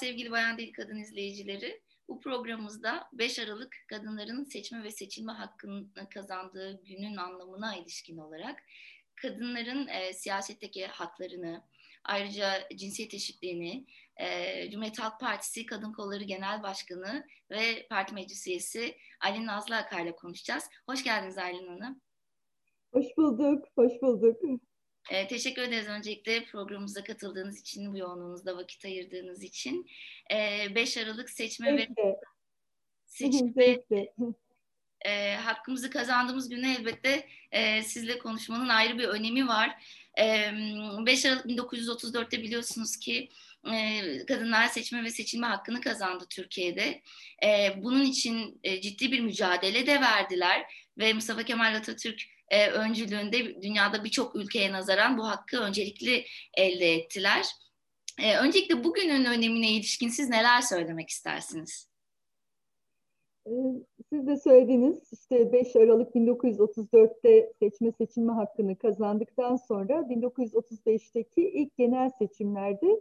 Sevgili Bayan Deli Kadın izleyicileri. Bu programımızda 5 Aralık kadınların seçme ve seçilme hakkını kazandığı günün anlamına ilişkin olarak kadınların e, siyasetteki haklarını, ayrıca cinsiyet eşitliğini, e, Cumhuriyet Halk Partisi Kadın Kolları Genel Başkanı ve Parti Meclis Üyesi Aylin Nazlı Akar ile konuşacağız. Hoş geldiniz Aylin Hanım. Hoş bulduk, hoş bulduk. E, teşekkür ederiz öncelikle programımıza katıldığınız için, bu yoğunluğunuzda vakit ayırdığınız için. E, 5 Aralık seçme ve seçme Zevkle. e, hakkımızı kazandığımız güne elbette e, sizle konuşmanın ayrı bir önemi var. E, 5 Aralık 1934'te biliyorsunuz ki e, kadınlar seçme ve seçilme hakkını kazandı Türkiye'de. Bunun için e, ciddi bir mücadele de verdiler ve Mustafa Kemal Atatürk e, öncülüğünde dünyada birçok ülkeye nazaran bu hakkı öncelikli elde ettiler. E, öncelikle bugünün önemine ilişkin siz neler söylemek istersiniz? Ee, Siz de söylediniz işte 5 Aralık 1934'te seçme seçilme hakkını kazandıktan sonra 1935'teki ilk genel seçimlerde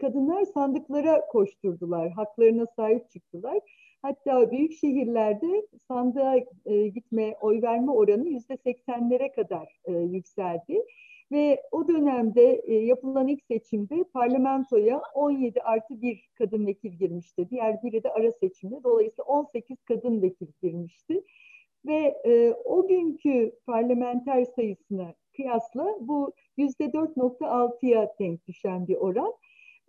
kadınlar sandıklara koşturdular, haklarına sahip çıktılar. Hatta büyük şehirlerde sandığa e, gitme, oy verme oranı yüzde seksenlere kadar e, yükseldi. Ve o dönemde e, yapılan ilk seçimde parlamentoya 17 artı bir kadın vekil girmişti. Diğer biri de ara seçimde. Dolayısıyla 18 kadın vekil girmişti. Ve e, o günkü parlamenter sayısına kıyasla bu %4.6'ya denk düşen bir oran.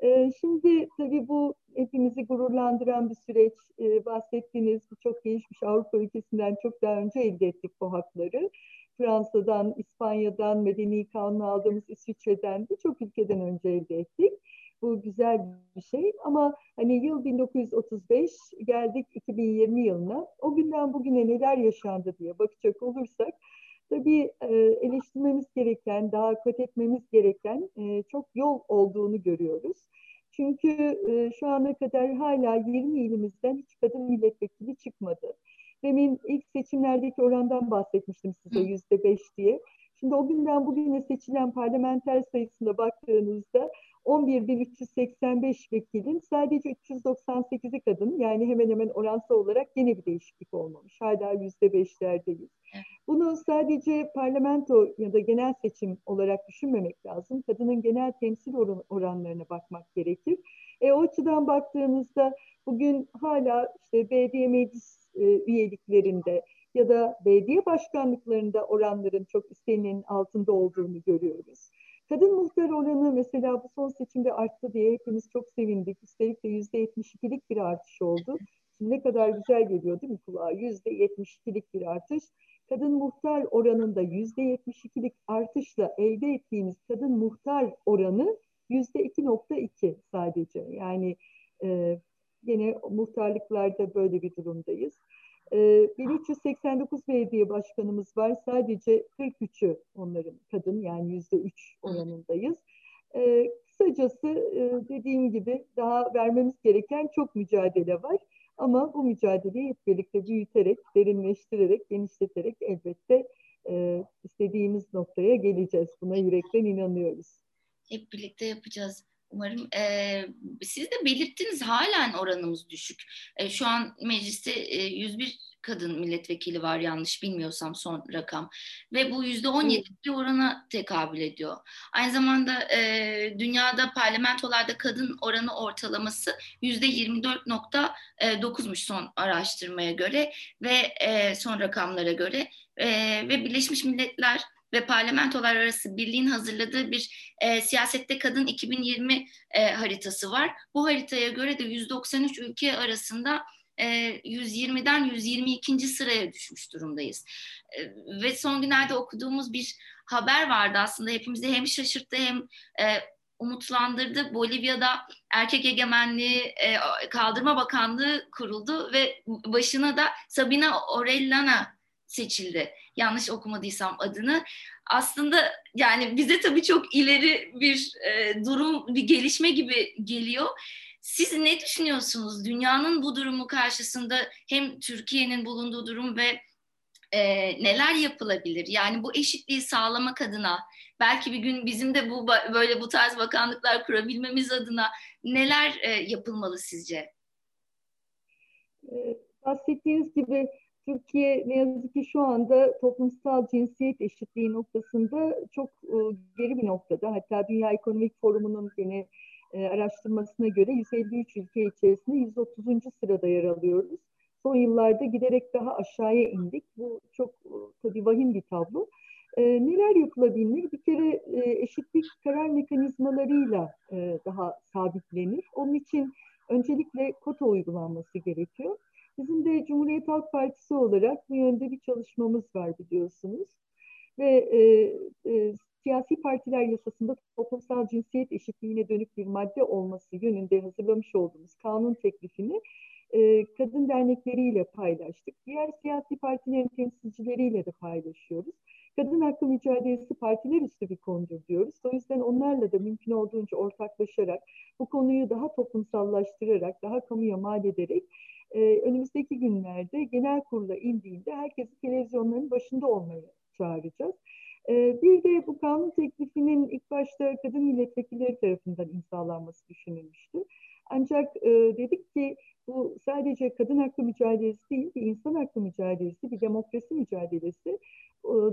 E, şimdi tabii bu hepimizi gururlandıran bir süreç. E, bahsettiğiniz bu çok gelişmiş Avrupa ülkesinden çok daha önce elde ettik bu hakları. Fransa'dan, İspanya'dan, medeni kanunu aldığımız İsviçre'den birçok ülkeden önce elde ettik. Bu güzel bir şey ama hani yıl 1935 geldik 2020 yılına. O günden bugüne neler yaşandı diye bakacak olursak tabii e, eleştirmemiz gereken, daha kat etmemiz gereken e, çok yol olduğunu görüyoruz. Çünkü e, şu ana kadar hala 20 ilimizden hiç kadın milletvekili çıkmadı. Demin ilk seçimlerdeki orandan bahsetmiştim size yüzde beş diye. Şimdi o günden bugüne seçilen parlamenter sayısına baktığınızda 11.385 vekilin sadece 398'i kadın. Yani hemen hemen oransal olarak yine bir değişiklik olmamış. Hala yüzde beşlerdeyiz. Bunu sadece parlamento ya da genel seçim olarak düşünmemek lazım. Kadının genel temsil oran, oranlarına bakmak gerekir. E, o açıdan baktığımızda bugün hala işte belediye meclis e, üyeliklerinde ya da belediye başkanlıklarında oranların çok istenenin altında olduğunu görüyoruz. Kadın muhtar oranı mesela bu son seçimde arttı diye hepimiz çok sevindik. Üstelik de yüzde 72'lik bir artış oldu. Şimdi ne kadar güzel geliyor değil mi kulağa? Yüzde 72'lik bir artış. Kadın muhtar oranında yüzde 72'lik artışla elde ettiğimiz kadın muhtar oranı yüzde 2.2 sadece. Yani e, yine muhtarlıklarda böyle bir durumdayız. E, 1389 belediye başkanımız var. Sadece 43'ü onların kadın yani yüzde üç oranındayız. E, kısacası e, dediğim gibi daha vermemiz gereken çok mücadele var. Ama bu mücadeleyi hep birlikte büyüterek, derinleştirerek, genişleterek elbette e, istediğimiz noktaya geleceğiz. Buna yürekten inanıyoruz. Hep birlikte yapacağız. Umarım e, siz de belirttiniz halen oranımız düşük. E, şu an mecliste e, 101 kadın milletvekili var yanlış bilmiyorsam son rakam ve bu yüzde on bir orana tekabül ediyor. Aynı zamanda e, dünyada parlamentolarda kadın oranı ortalaması yüzde 24.9'muş son araştırmaya göre ve e, son rakamlara göre e, ve Birleşmiş Milletler ve parlamentolar arası birliğin hazırladığı bir e, siyasette kadın 2020 e, haritası var. Bu haritaya göre de 193 ülke arasında 120'den 122. sıraya düşmüş durumdayız. Ve son günlerde okuduğumuz bir haber vardı aslında hepimizi hem şaşırttı hem umutlandırdı. Bolivya'da erkek egemenliği kaldırma bakanlığı kuruldu ve başına da Sabina Orellana seçildi. Yanlış okumadıysam adını. Aslında yani bize tabii çok ileri bir durum, bir gelişme gibi geliyor. Siz ne düşünüyorsunuz? Dünyanın bu durumu karşısında hem Türkiye'nin bulunduğu durum ve e, neler yapılabilir? Yani bu eşitliği sağlamak adına belki bir gün bizim de bu böyle bu tarz bakanlıklar kurabilmemiz adına neler e, yapılmalı sizce? Ee, bahsettiğiniz gibi Türkiye ne yazık ki şu anda toplumsal cinsiyet eşitliği noktasında çok e, geri bir noktada. Hatta Dünya Ekonomik Forumu'nun yine e, araştırmasına göre 153 ülke içerisinde 130. sırada yer alıyoruz. Son yıllarda giderek daha aşağıya indik. Bu çok e, tabii vahim bir tablo. E, neler yapılabilir? Bir kere e, eşitlik karar mekanizmalarıyla e, daha sabitlenir. Onun için öncelikle kota uygulanması gerekiyor. Bizim de Cumhuriyet Halk Partisi olarak bu yönde bir çalışmamız var biliyorsunuz. Ve e, e, siyasi partiler yasasında toplumsal cinsiyet eşitliğine dönük bir madde olması yönünde hazırlamış olduğumuz kanun teklifini e, kadın dernekleriyle paylaştık. Diğer siyasi partilerin temsilcileriyle de paylaşıyoruz. Kadın hakkı mücadelesi partiler üstü bir konudur diyoruz. O yüzden onlarla da mümkün olduğunca ortaklaşarak bu konuyu daha toplumsallaştırarak, daha kamuya mal ederek e, önümüzdeki günlerde genel kurula indiğinde herkesi televizyonların başında olmayı çağıracağız. E, bir de bu kanun teklifinin ilk başta kadın milletvekilleri tarafından imzalanması düşünülmüştü. Ancak e, dedik ki bu sadece kadın hakkı mücadelesi değil, bir insan hakkı mücadelesi, bir demokrasi mücadelesi.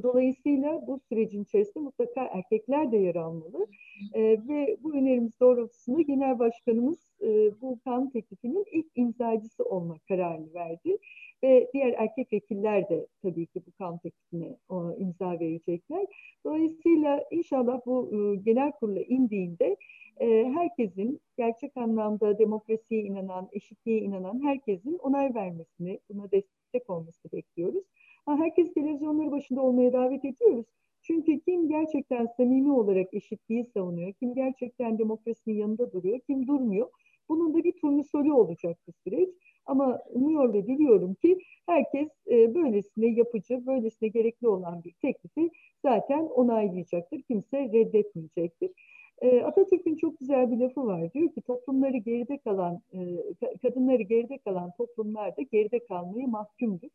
Dolayısıyla bu sürecin içerisinde mutlaka erkekler de yer almalı. E, ve bu önerimiz doğrultusunda Genel Başkanımız e, bu kanun teklifinin ilk imzacısı olma kararını verdi. Ve diğer erkek vekiller de tabii ki bu kanun teklifine o, imza verecekler. Dolayısıyla inşallah bu e, genel kurula indiğinde e, herkesin gerçek anlamda demokrasiye inanan, eşitliğe inanan herkesin onay vermesini, buna destek olmasını bekliyoruz. Herkes televizyonları başında olmaya davet ediyoruz. Çünkü kim gerçekten samimi olarak eşitliği savunuyor, kim gerçekten demokrasinin yanında duruyor, kim durmuyor. Bunun da bir turnusolu olacak bu süreç. Ama umuyor ve diliyorum ki herkes e, böylesine yapıcı, böylesine gerekli olan bir teklifi zaten onaylayacaktır. Kimse reddetmeyecektir. E, Atatürk'ün çok güzel bir lafı var. Diyor ki toplumları geride kalan, e, kadınları geride kalan toplumlar da geride kalmayı mahkumdur.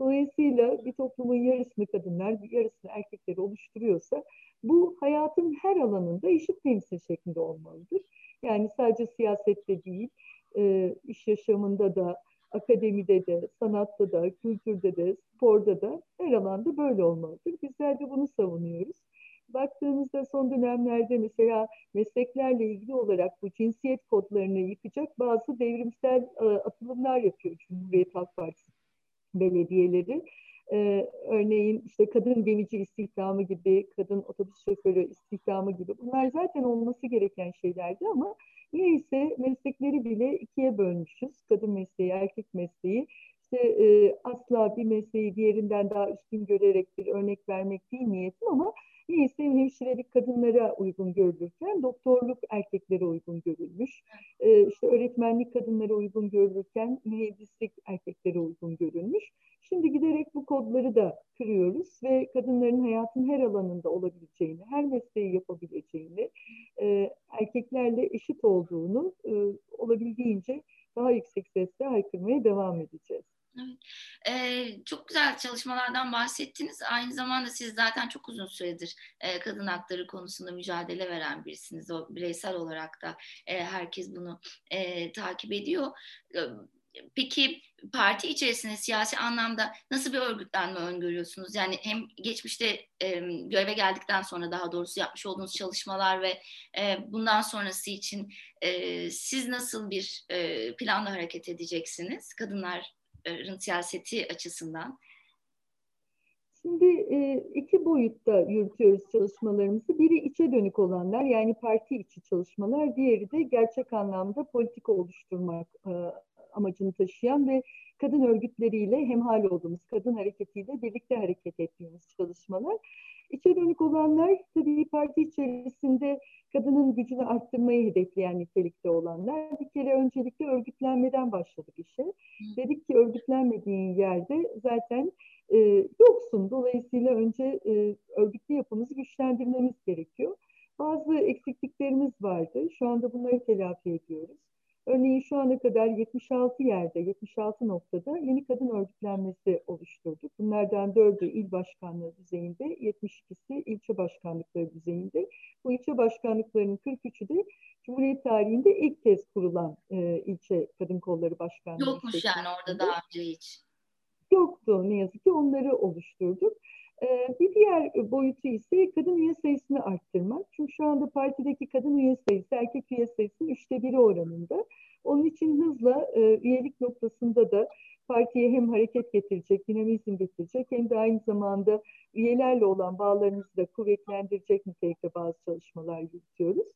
Dolayısıyla bir toplumun yarısını kadınlar, bir yarısını erkekleri oluşturuyorsa bu hayatın her alanında eşit temsil şeklinde olmalıdır. Yani sadece siyasette değil, e, iş yaşamında da, akademide de, sanatta da, kültürde de, sporda da her alanda böyle olmalıdır. Bizler de bunu savunuyoruz baktığımızda son dönemlerde mesela mesleklerle ilgili olarak bu cinsiyet kodlarını yıkacak bazı devrimsel e, atılımlar yapıyor Cumhuriyet Halk Partisi belediyeleri. Ee, örneğin işte kadın gemici istihdamı gibi, kadın otobüs şoförü istihdamı gibi bunlar zaten olması gereken şeylerdi ama neyse meslekleri bile ikiye bölmüşüz. Kadın mesleği, erkek mesleği. İşte e, asla bir mesleği diğerinden daha üstün görerek bir örnek vermek değil niyetim ama Neyse hemşirelik kadınlara uygun görülürken doktorluk erkeklere uygun görülmüş. Ee, işte öğretmenlik kadınlara uygun görülürken mühendislik erkeklere uygun görülmüş. Şimdi giderek bu kodları da kırıyoruz ve kadınların hayatın her alanında olabileceğini, her mesleği yapabileceğini, e, erkeklerle eşit olduğunu e, olabildiğince daha yüksek sesle haykırmaya devam edeceğiz. Ee, çok güzel çalışmalardan bahsettiniz. Aynı zamanda siz zaten çok uzun süredir e, kadın hakları konusunda mücadele veren birisiniz. O bireysel olarak da e, herkes bunu e, takip ediyor. E, peki parti içerisinde siyasi anlamda nasıl bir örgütlenme öngörüyorsunuz? Yani hem geçmişte e, göreve geldikten sonra daha doğrusu yapmış olduğunuz çalışmalar ve e, bundan sonrası için e, siz nasıl bir e, planla hareket edeceksiniz? Kadınlar siyaseti açısından? Şimdi e, iki boyutta yürütüyoruz çalışmalarımızı. Biri içe dönük olanlar yani parti içi çalışmalar, diğeri de gerçek anlamda politika oluşturmak e, amacını taşıyan ve kadın örgütleriyle hemhal olduğumuz, kadın hareketiyle birlikte hareket ettiğimiz çalışmalar. İçe dönük olanlar tabii parti içerisinde kadının gücünü arttırmayı hedefleyen nitelikte olanlar. Bir kere öncelikle örgütlenmeden başladık işe. Dedik ki örgütlenmediğin yerde zaten e, yoksun. Dolayısıyla önce e, örgütlü yapımızı güçlendirmemiz gerekiyor. Bazı eksikliklerimiz vardı. Şu anda bunları telafi ediyoruz. Örneğin şu ana kadar 76 yerde, 76 noktada yeni kadın örgütlenmesi oluşturduk. Bunlardan 4'ü il başkanlığı düzeyinde, 72'si ilçe başkanlıkları düzeyinde. Bu ilçe başkanlıklarının 43'ü de Cumhuriyet tarihinde ilk kez kurulan e, ilçe kadın kolları başkanlığı. Yokmuş yani orada daha önce hiç. Yoktu ne yazık ki onları oluşturduk. Ee, bir diğer boyutu ise kadın üye sayısını arttırmak. Çünkü şu anda partideki kadın üye sayısı erkek üye sayısının üçte biri oranında. Onun için hızla e, üyelik noktasında da partiye hem hareket getirecek, dinamizm getirecek hem de aynı zamanda üyelerle olan bağlarımızı da kuvvetlendirecek nitelikte bazı çalışmalar yürütüyoruz.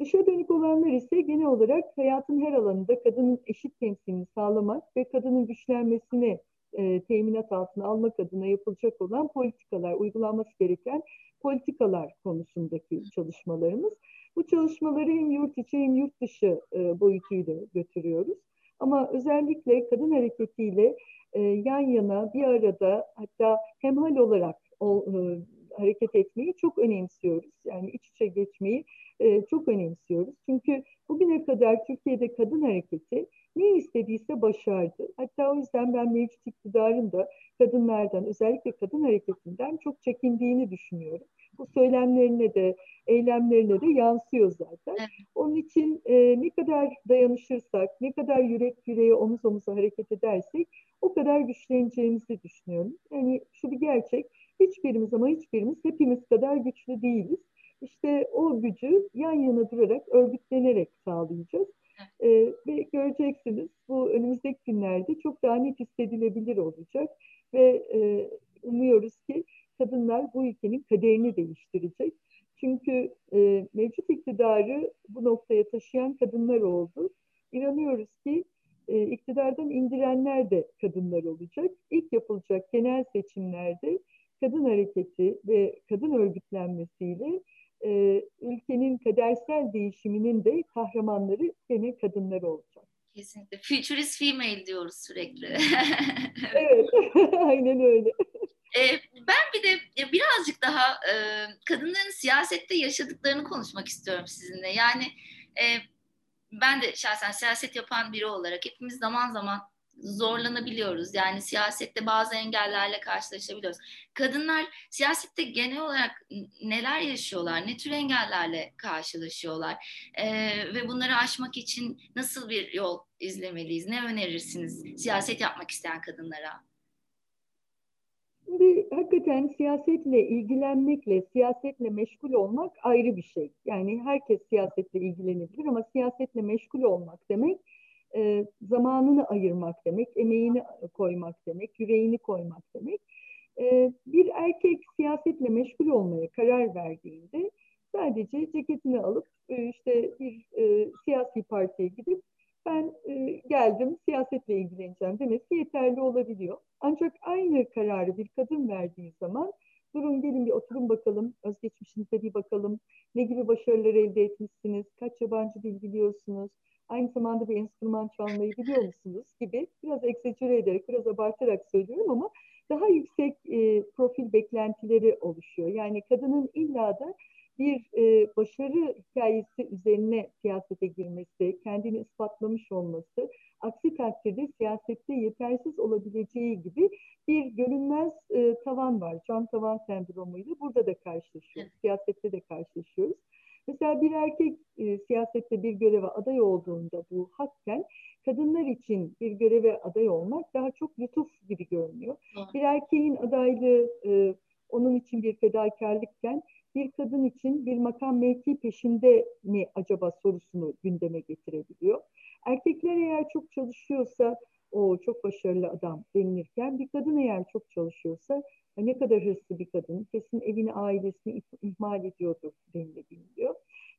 Dışa dönük olanlar ise genel olarak hayatın her alanında kadının eşit temsilini sağlamak ve kadının güçlenmesini e, teminat altına almak adına yapılacak olan politikalar, uygulanması gereken politikalar konusundaki çalışmalarımız. Bu çalışmaları hem yurt içi hem yurt dışı e, boyutuyla götürüyoruz. Ama özellikle kadın hareketiyle e, yan yana bir arada hatta hemhal olarak o, e, hareket etmeyi çok önemsiyoruz. Yani iç içe geçmeyi e, çok önemsiyoruz. Çünkü bugüne kadar Türkiye'de kadın hareketi ne istediyse başardı. Hatta o yüzden ben mevcut iktidarın da kadınlardan, özellikle kadın hareketinden çok çekindiğini düşünüyorum. Bu söylemlerine de, eylemlerine de yansıyor zaten. Evet. Onun için e, ne kadar dayanışırsak, ne kadar yürek yüreğe, omuz omuza hareket edersek o kadar güçleneceğimizi düşünüyorum. Yani şu bir gerçek, hiçbirimiz ama hiçbirimiz hepimiz kadar güçlü değiliz. İşte o gücü yan yana durarak, örgütlenerek sağlayacağız. E, ve göreceksiniz bu önümüzdeki günlerde çok daha net hissedilebilir olacak ve e, umuyoruz ki kadınlar bu ülkenin kaderini değiştirecek. Çünkü e, mevcut iktidarı bu noktaya taşıyan kadınlar oldu. İnanıyoruz ki e, iktidardan indirenler de kadınlar olacak. İlk yapılacak genel seçimlerde kadın hareketi ve kadın örgütlenmesiyle e, ülkenin kadersel değişiminin de kahramanları gene kadınlar olacak. Kesinlikle. Futurist female diyoruz sürekli. evet, aynen öyle. E, ben bir de birazcık daha e, kadınların siyasette yaşadıklarını konuşmak istiyorum sizinle. Yani e, ben de şahsen siyaset yapan biri olarak hepimiz zaman zaman zorlanabiliyoruz. Yani siyasette bazı engellerle karşılaşabiliyoruz. Kadınlar siyasette genel olarak neler yaşıyorlar, ne tür engellerle karşılaşıyorlar ee, ve bunları aşmak için nasıl bir yol izlemeliyiz? Ne önerirsiniz siyaset yapmak isteyen kadınlara? Şimdi hakikaten siyasetle ilgilenmekle, siyasetle meşgul olmak ayrı bir şey. Yani herkes siyasetle ilgilenebilir ama siyasetle meşgul olmak demek e, zamanını ayırmak demek, emeğini koymak demek, yüreğini koymak demek. E, bir erkek siyasetle meşgul olmaya karar verdiğinde sadece ceketini alıp e, işte bir e, siyasi partiye gidip ben e, geldim siyasetle ilgileneceğim demesi yeterli olabiliyor. Ancak aynı kararı bir kadın verdiği zaman durun gelin bir oturun bakalım, özgeçmişinize bir bakalım, ne gibi başarılar elde etmişsiniz, kaç yabancı dil biliyorsunuz, aynı zamanda bir enstrüman çalmayı biliyor musunuz gibi biraz egzecere ederek, biraz abartarak söylüyorum ama daha yüksek e, profil beklentileri oluşuyor. Yani kadının illa da bir e, başarı hikayesi üzerine siyasete girmesi, kendini ispatlamış olması, aksi takdirde siyasette yetersiz olabileceği gibi bir görünmez e, tavan var. Cam tavan sendromuyla burada da karşılaşıyoruz, siyasette de karşılaşıyoruz. Mesela bir erkek e, siyasette bir göreve aday olduğunda bu hakken kadınlar için bir göreve aday olmak daha çok lütuf gibi görünüyor. Hı. Bir erkeğin adaylığı e, onun için bir fedakarlıkken bir kadın için bir makam mevki peşinde mi acaba sorusunu gündeme getirebiliyor. Erkekler eğer çok çalışıyorsa o çok başarılı adam denilirken bir kadın eğer çok çalışıyorsa ne kadar hırslı bir kadın, kesin evini, ailesini ihmal ediyordur denilebiliyor.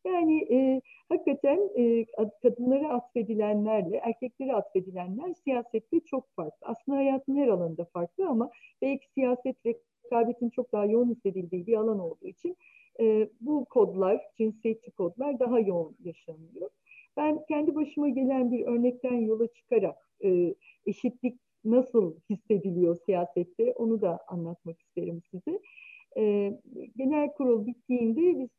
Yani e, hakikaten e, kadınlara atfedilenlerle erkekleri atfedilenler siyasette çok farklı. Aslında hayatın her alanında farklı ama belki siyaset rekabetin çok daha yoğun hissedildiği bir alan olduğu için e, bu kodlar, cinsiyetçi kodlar daha yoğun yaşanıyor. Ben kendi başıma gelen bir örnekten yola çıkarak e, eşitlik nasıl hissediliyor siyasette onu da anlatmak isterim size. E, genel kurul bittiğinde biz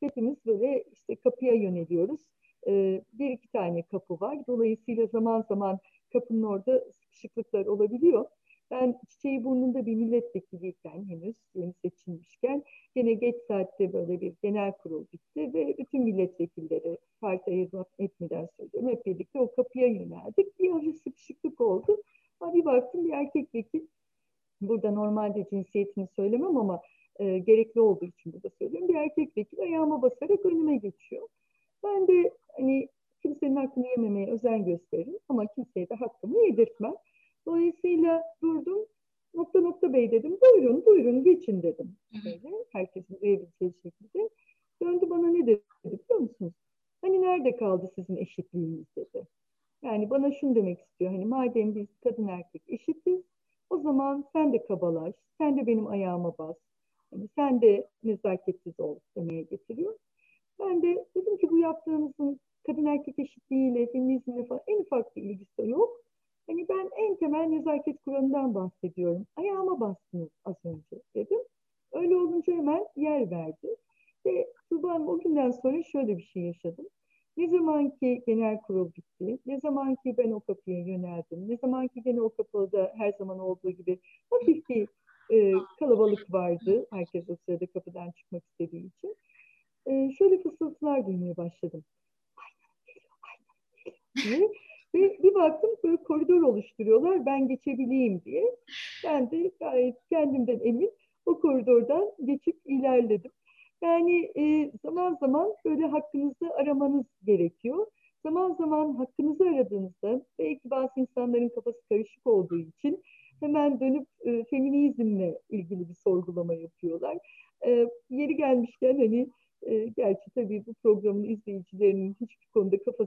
kapıya yöneliyoruz. E, bir iki tane kapı var. Dolayısıyla zaman zaman kapının orada sıkışıklıklar olabiliyor. Ben çiçeği burnunda bir milletvekiliyken henüz yeni seçilmişken yine geç saatte böyle bir genel kurul bitti ve bütün milletvekilleri parti ayırmak etmeden söylüyorum. Hep birlikte o kapıya yöneldik. Bir hafif sıkışıklık oldu. Ama bir baktım bir erkek vekil burada normalde cinsiyetini söylemem ama e, gerekli olduğu için burada söylüyorum. Bir erkek vekil ayağıma basarak önüme geçiyor. Ben de hani kimsenin hakkını yememeye özen gösteririm ama kimseye de hakkımı yedirtmem. Dolayısıyla durdum. Nokta nokta bey dedim. Buyurun buyurun geçin dedim. Böyle herkesin duyabileceği şekilde. Döndü bana ne dedi biliyor musunuz? Hani nerede kaldı sizin eşitliğiniz dedi. Yani bana şunu demek istiyor. Hani madem biz kadın erkek eşitiz o zaman sen de kabalaş, sen de benim ayağıma bas. Yani sen de nezaketsiz ol demeye getiriyor. Ben de dedim ki bu yaptığımızın kadın erkek eşitliğiyle, feminizmle falan en ufak bir ilgisi yok. Hani ben en temel nezaket kuralından bahsediyorum. Ayağıma bastınız az önce dedim. Öyle olunca hemen yer verdi. Ve Tuba o günden sonra şöyle bir şey yaşadım. Ne zaman ki genel kurul bitti, ne zaman ki ben o kapıya yöneldim, ne zaman ki gene o kapıda her zaman olduğu gibi hafif bir e, kalabalık vardı. Herkes o sırada kapıdan çıkmak istediği için. E, şöyle fısıltılar duymaya başladım. Aynen geliyor, aynen geliyor diye. Ve bir baktım böyle koridor oluşturuyorlar ben geçebileyim diye. Ben de gayet kendimden emin o koridordan geçip ilerledim. Yani e, zaman zaman böyle hakkınızı aramanız gerekiyor. Zaman zaman hakkınızı aradığınızda belki bazı insanların kafası karışık olduğu için hemen dönüp e, feminizmle ilgili bir sorgulama yapıyorlar. E, yeri gelmişken hani e, gerçi tabii bu programın izleyicilerinin hiçbir konuda kafası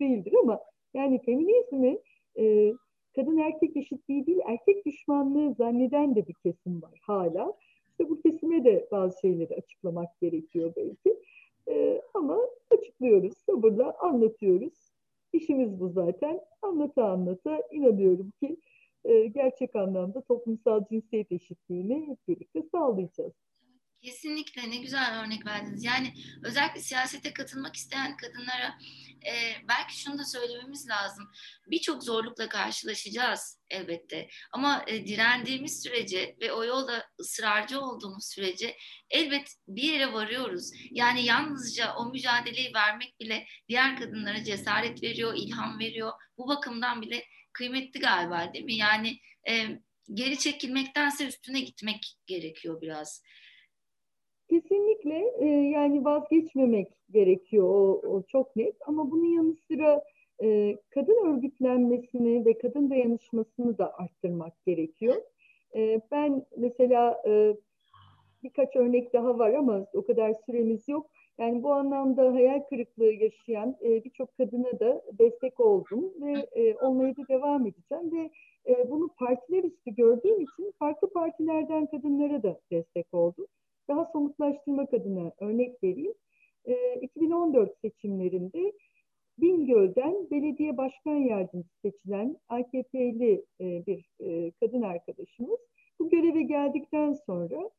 değildir ama yani feminizmi e, kadın erkek eşitliği değil erkek düşmanlığı zanneden de bir kesim var hala. İşte bu kesime de bazı şeyleri açıklamak gerekiyor belki. E, ama açıklıyoruz, sabırla anlatıyoruz. İşimiz bu zaten. Anlata anlata inanıyorum ki e, gerçek anlamda toplumsal cinsiyet eşitliğini hep birlikte sağlayacağız. Kesinlikle ne güzel örnek verdiniz. Yani özellikle siyasete katılmak isteyen kadınlara e, belki şunu da söylememiz lazım. Birçok zorlukla karşılaşacağız elbette. Ama e, direndiğimiz sürece ve o yolda ısrarcı olduğumuz sürece elbet bir yere varıyoruz. Yani yalnızca o mücadeleyi vermek bile diğer kadınlara cesaret veriyor, ilham veriyor. Bu bakımdan bile kıymetli galiba değil mi? Yani e, geri çekilmektense üstüne gitmek gerekiyor biraz. Kesinlikle e, yani vazgeçmemek gerekiyor o, o çok net ama bunun yanı sıra e, kadın örgütlenmesini ve kadın dayanışmasını da arttırmak gerekiyor. E, ben mesela e, birkaç örnek daha var ama o kadar süremiz yok. Yani bu anlamda hayal kırıklığı yaşayan e, birçok kadına da destek oldum ve e, olmaya da devam edeceğim ve e, bunu partiler üstü gördüğüm için farklı partilerden kadınlara da destek oldum. Daha somutlaştırmak adına örnek vereyim. E, 2014 seçimlerinde Bingöl'den belediye başkan yardımcısı seçilen AKP'li e, bir e, kadın arkadaşımız bu göreve geldikten sonra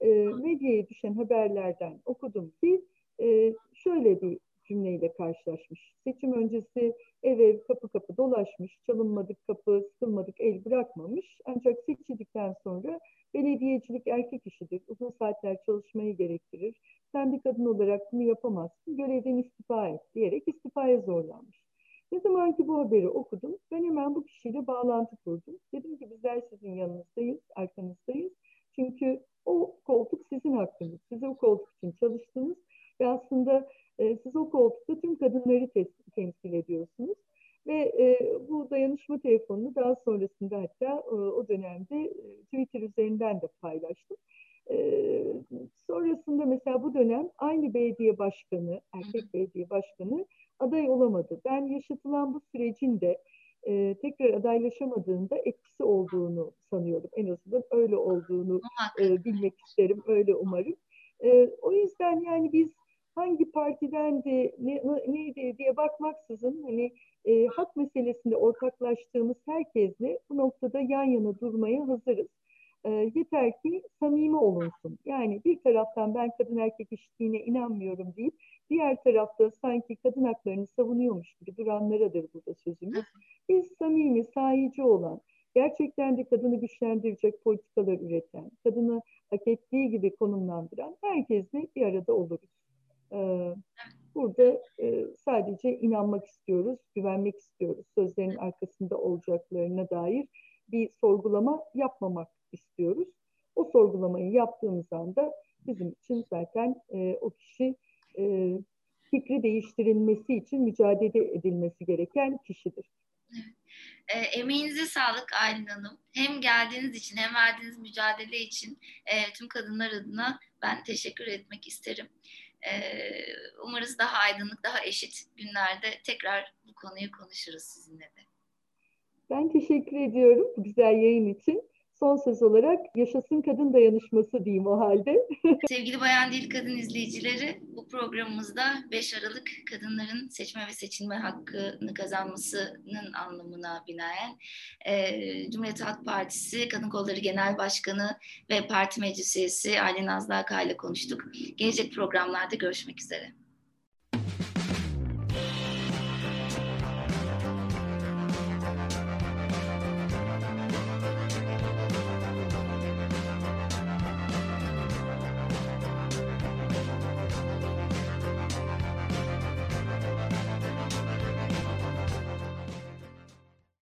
e, medyaya düşen haberlerden okudum ki e, şöyle bir cümleyle karşılaşmış. Seçim öncesi ev ev kapı kapı dolaşmış, çalınmadık kapı, sıkılmadık el bırakmamış. Ancak seçildikten sonra belediyecilik erkek işidir, uzun saatler çalışmayı gerektirir. Sen bir kadın olarak bunu yapamazsın, görevden istifa et diyerek istifaya zorlanmış. Ne zaman ki bu haberi okudum, ben hemen bu kişiyle bağlantı kurdum. Dedim ki bizler sizin yanınızdayız, arkanızdayız. Çünkü o koltuk sizin hakkınız. Siz o koltuk için çalıştınız ve aslında e, siz o koltukta tüm kadınları temsil ediyorsunuz. Ve e, bu dayanışma telefonunu daha sonrasında hatta e, o dönemde e, Twitter üzerinden de paylaştım. E, sonrasında mesela bu dönem aynı belediye başkanı, erkek belediye başkanı aday olamadı. Ben yaşatılan bu sürecin de e, tekrar adaylaşamadığında etkisi olduğunu sanıyorum. En azından öyle olduğunu e, bilmek isterim, öyle umarım. E, o yüzden yani biz hangi partiden de ne, neydi diye bakmaksızın hani e, hak meselesinde ortaklaştığımız herkesle bu noktada yan yana durmaya hazırız. E, yeter ki samimi olunsun. Yani bir taraftan ben kadın erkek eşitliğine inanmıyorum deyip diğer tarafta sanki kadın haklarını savunuyormuş gibi duranlaradır burada sözümüz. Biz samimi, sahici olan, gerçekten de kadını güçlendirecek politikalar üreten, kadını hak ettiği gibi konumlandıran herkesle bir arada oluruz. Ee, burada e, sadece inanmak istiyoruz, güvenmek istiyoruz. Sözlerin arkasında olacaklarına dair bir sorgulama yapmamak istiyoruz. O sorgulamayı yaptığımız anda bizim için zaten e, o kişi e, fikri değiştirilmesi için mücadele edilmesi gereken kişidir. E, emeğinize sağlık Aylin Hanım. Hem geldiğiniz için hem verdiğiniz mücadele için e, tüm kadınlar adına ben teşekkür etmek isterim. Umarız daha aydınlık, daha eşit günlerde tekrar bu konuyu konuşuruz sizinle de. Ben teşekkür ediyorum bu güzel yayın için son söz olarak yaşasın kadın dayanışması diyeyim o halde. Sevgili Bayan Değil Kadın izleyicileri bu programımızda 5 Aralık kadınların seçme ve seçilme hakkını kazanmasının anlamına binaen e, Cumhuriyet Halk Partisi Kadın Kolları Genel Başkanı ve Parti Meclis Üyesi Ali Nazlı Aka ile konuştuk. Gelecek programlarda görüşmek üzere.